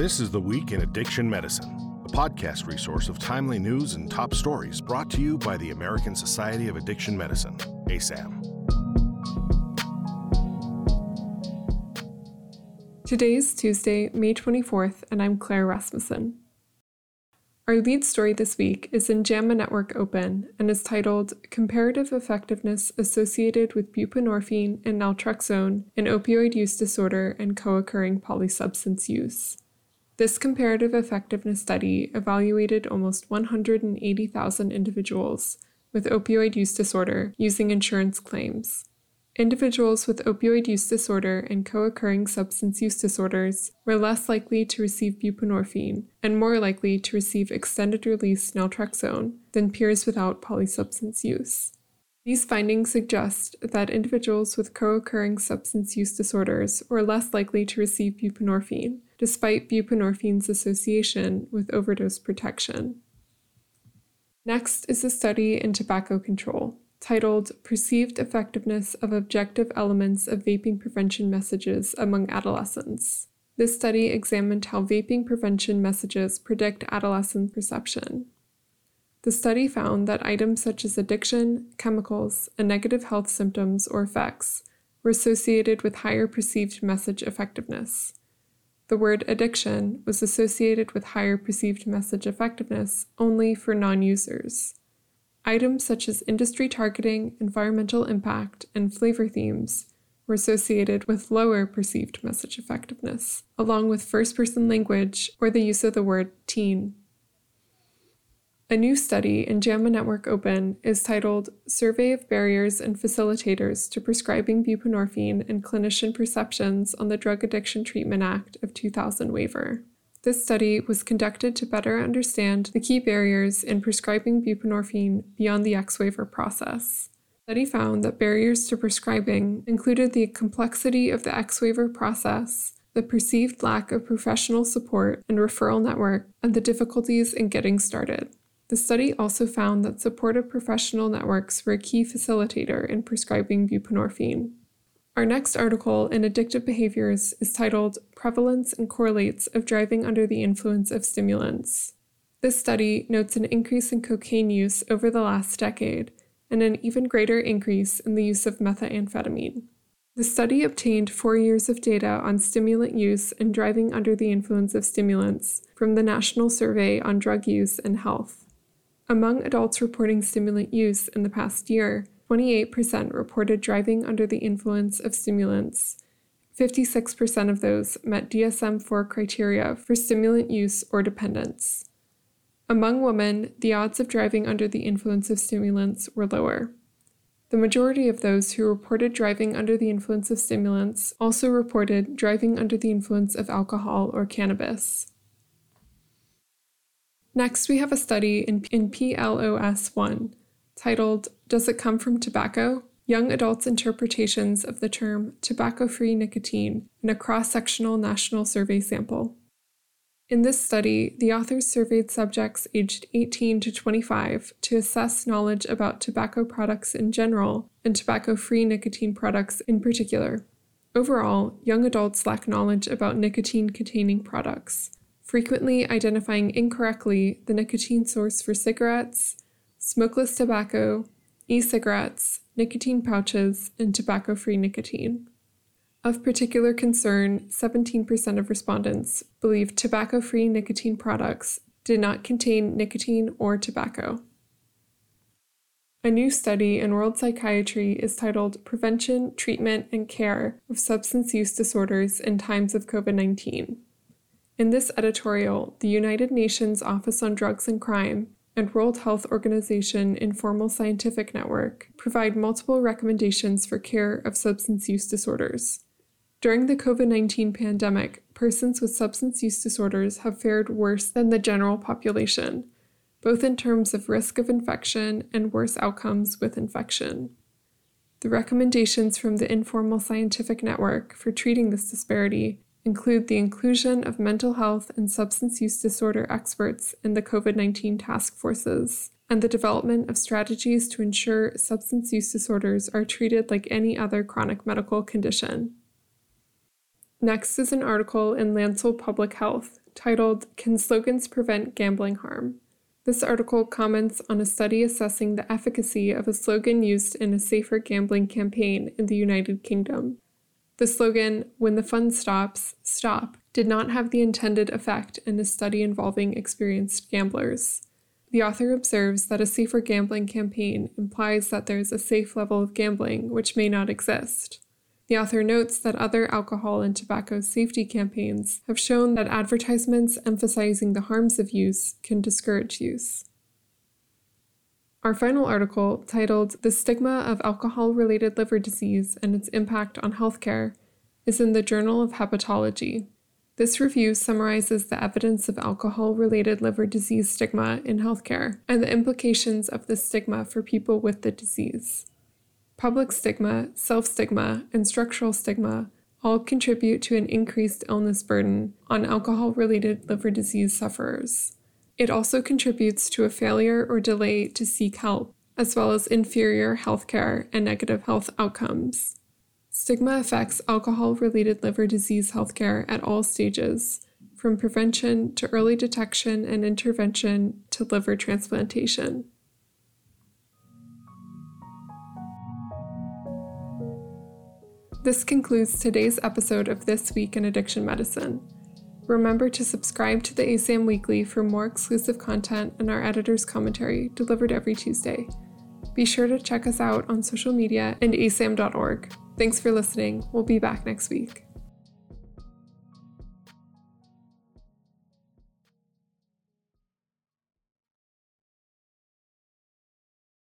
This is The Week in Addiction Medicine, a podcast resource of timely news and top stories brought to you by the American Society of Addiction Medicine, ASAM. Today is Tuesday, May 24th, and I'm Claire Rasmussen. Our lead story this week is in JAMA Network Open and is titled Comparative Effectiveness Associated with Buprenorphine and Naltrexone in Opioid Use Disorder and Co occurring Polysubstance Use. This comparative effectiveness study evaluated almost 180,000 individuals with opioid use disorder using insurance claims. Individuals with opioid use disorder and co occurring substance use disorders were less likely to receive buprenorphine and more likely to receive extended release naltrexone than peers without polysubstance use. These findings suggest that individuals with co occurring substance use disorders were less likely to receive buprenorphine, despite buprenorphine's association with overdose protection. Next is a study in tobacco control titled Perceived Effectiveness of Objective Elements of Vaping Prevention Messages Among Adolescents. This study examined how vaping prevention messages predict adolescent perception. The study found that items such as addiction, chemicals, and negative health symptoms or effects were associated with higher perceived message effectiveness. The word addiction was associated with higher perceived message effectiveness only for non users. Items such as industry targeting, environmental impact, and flavor themes were associated with lower perceived message effectiveness, along with first person language or the use of the word teen. A new study in JAMA Network Open is titled Survey of Barriers and Facilitators to Prescribing Buprenorphine and Clinician Perceptions on the Drug Addiction Treatment Act of 2000 waiver. This study was conducted to better understand the key barriers in prescribing buprenorphine beyond the X waiver process. The study found that barriers to prescribing included the complexity of the X waiver process, the perceived lack of professional support and referral network, and the difficulties in getting started. The study also found that supportive professional networks were a key facilitator in prescribing buprenorphine. Our next article in Addictive Behaviors is titled Prevalence and Correlates of Driving Under the Influence of Stimulants. This study notes an increase in cocaine use over the last decade and an even greater increase in the use of methamphetamine. The study obtained four years of data on stimulant use and driving under the influence of stimulants from the National Survey on Drug Use and Health. Among adults reporting stimulant use in the past year, 28% reported driving under the influence of stimulants. 56% of those met DSM 4 criteria for stimulant use or dependence. Among women, the odds of driving under the influence of stimulants were lower. The majority of those who reported driving under the influence of stimulants also reported driving under the influence of alcohol or cannabis. Next, we have a study in, in PLOS 1 titled Does It Come from Tobacco? Young Adults' Interpretations of the Term Tobacco Free Nicotine in a Cross Sectional National Survey Sample. In this study, the authors surveyed subjects aged 18 to 25 to assess knowledge about tobacco products in general and tobacco free nicotine products in particular. Overall, young adults lack knowledge about nicotine containing products, frequently identifying incorrectly the nicotine source for cigarettes, smokeless tobacco, e cigarettes, nicotine pouches, and tobacco free nicotine. Of particular concern, 17% of respondents believed tobacco free nicotine products did not contain nicotine or tobacco. A new study in World Psychiatry is titled Prevention, Treatment, and Care of Substance Use Disorders in Times of COVID 19. In this editorial, the United Nations Office on Drugs and Crime and World Health Organization Informal Scientific Network provide multiple recommendations for care of substance use disorders. During the COVID 19 pandemic, persons with substance use disorders have fared worse than the general population, both in terms of risk of infection and worse outcomes with infection. The recommendations from the Informal Scientific Network for treating this disparity include the inclusion of mental health and substance use disorder experts in the COVID 19 task forces, and the development of strategies to ensure substance use disorders are treated like any other chronic medical condition. Next is an article in Lancet Public Health titled Can Slogans Prevent Gambling Harm? This article comments on a study assessing the efficacy of a slogan used in a safer gambling campaign in the United Kingdom. The slogan, When the Fun Stops, Stop, did not have the intended effect in a study involving experienced gamblers. The author observes that a safer gambling campaign implies that there is a safe level of gambling which may not exist. The author notes that other alcohol and tobacco safety campaigns have shown that advertisements emphasizing the harms of use can discourage use. Our final article, titled The Stigma of Alcohol Related Liver Disease and Its Impact on Healthcare, is in the Journal of Hepatology. This review summarizes the evidence of alcohol related liver disease stigma in healthcare and the implications of this stigma for people with the disease. Public stigma, self stigma, and structural stigma all contribute to an increased illness burden on alcohol related liver disease sufferers. It also contributes to a failure or delay to seek help, as well as inferior healthcare and negative health outcomes. Stigma affects alcohol related liver disease healthcare at all stages, from prevention to early detection and intervention to liver transplantation. This concludes today's episode of This Week in Addiction Medicine. Remember to subscribe to the ASAM Weekly for more exclusive content and our editor's commentary delivered every Tuesday. Be sure to check us out on social media and asam.org. Thanks for listening. We'll be back next week.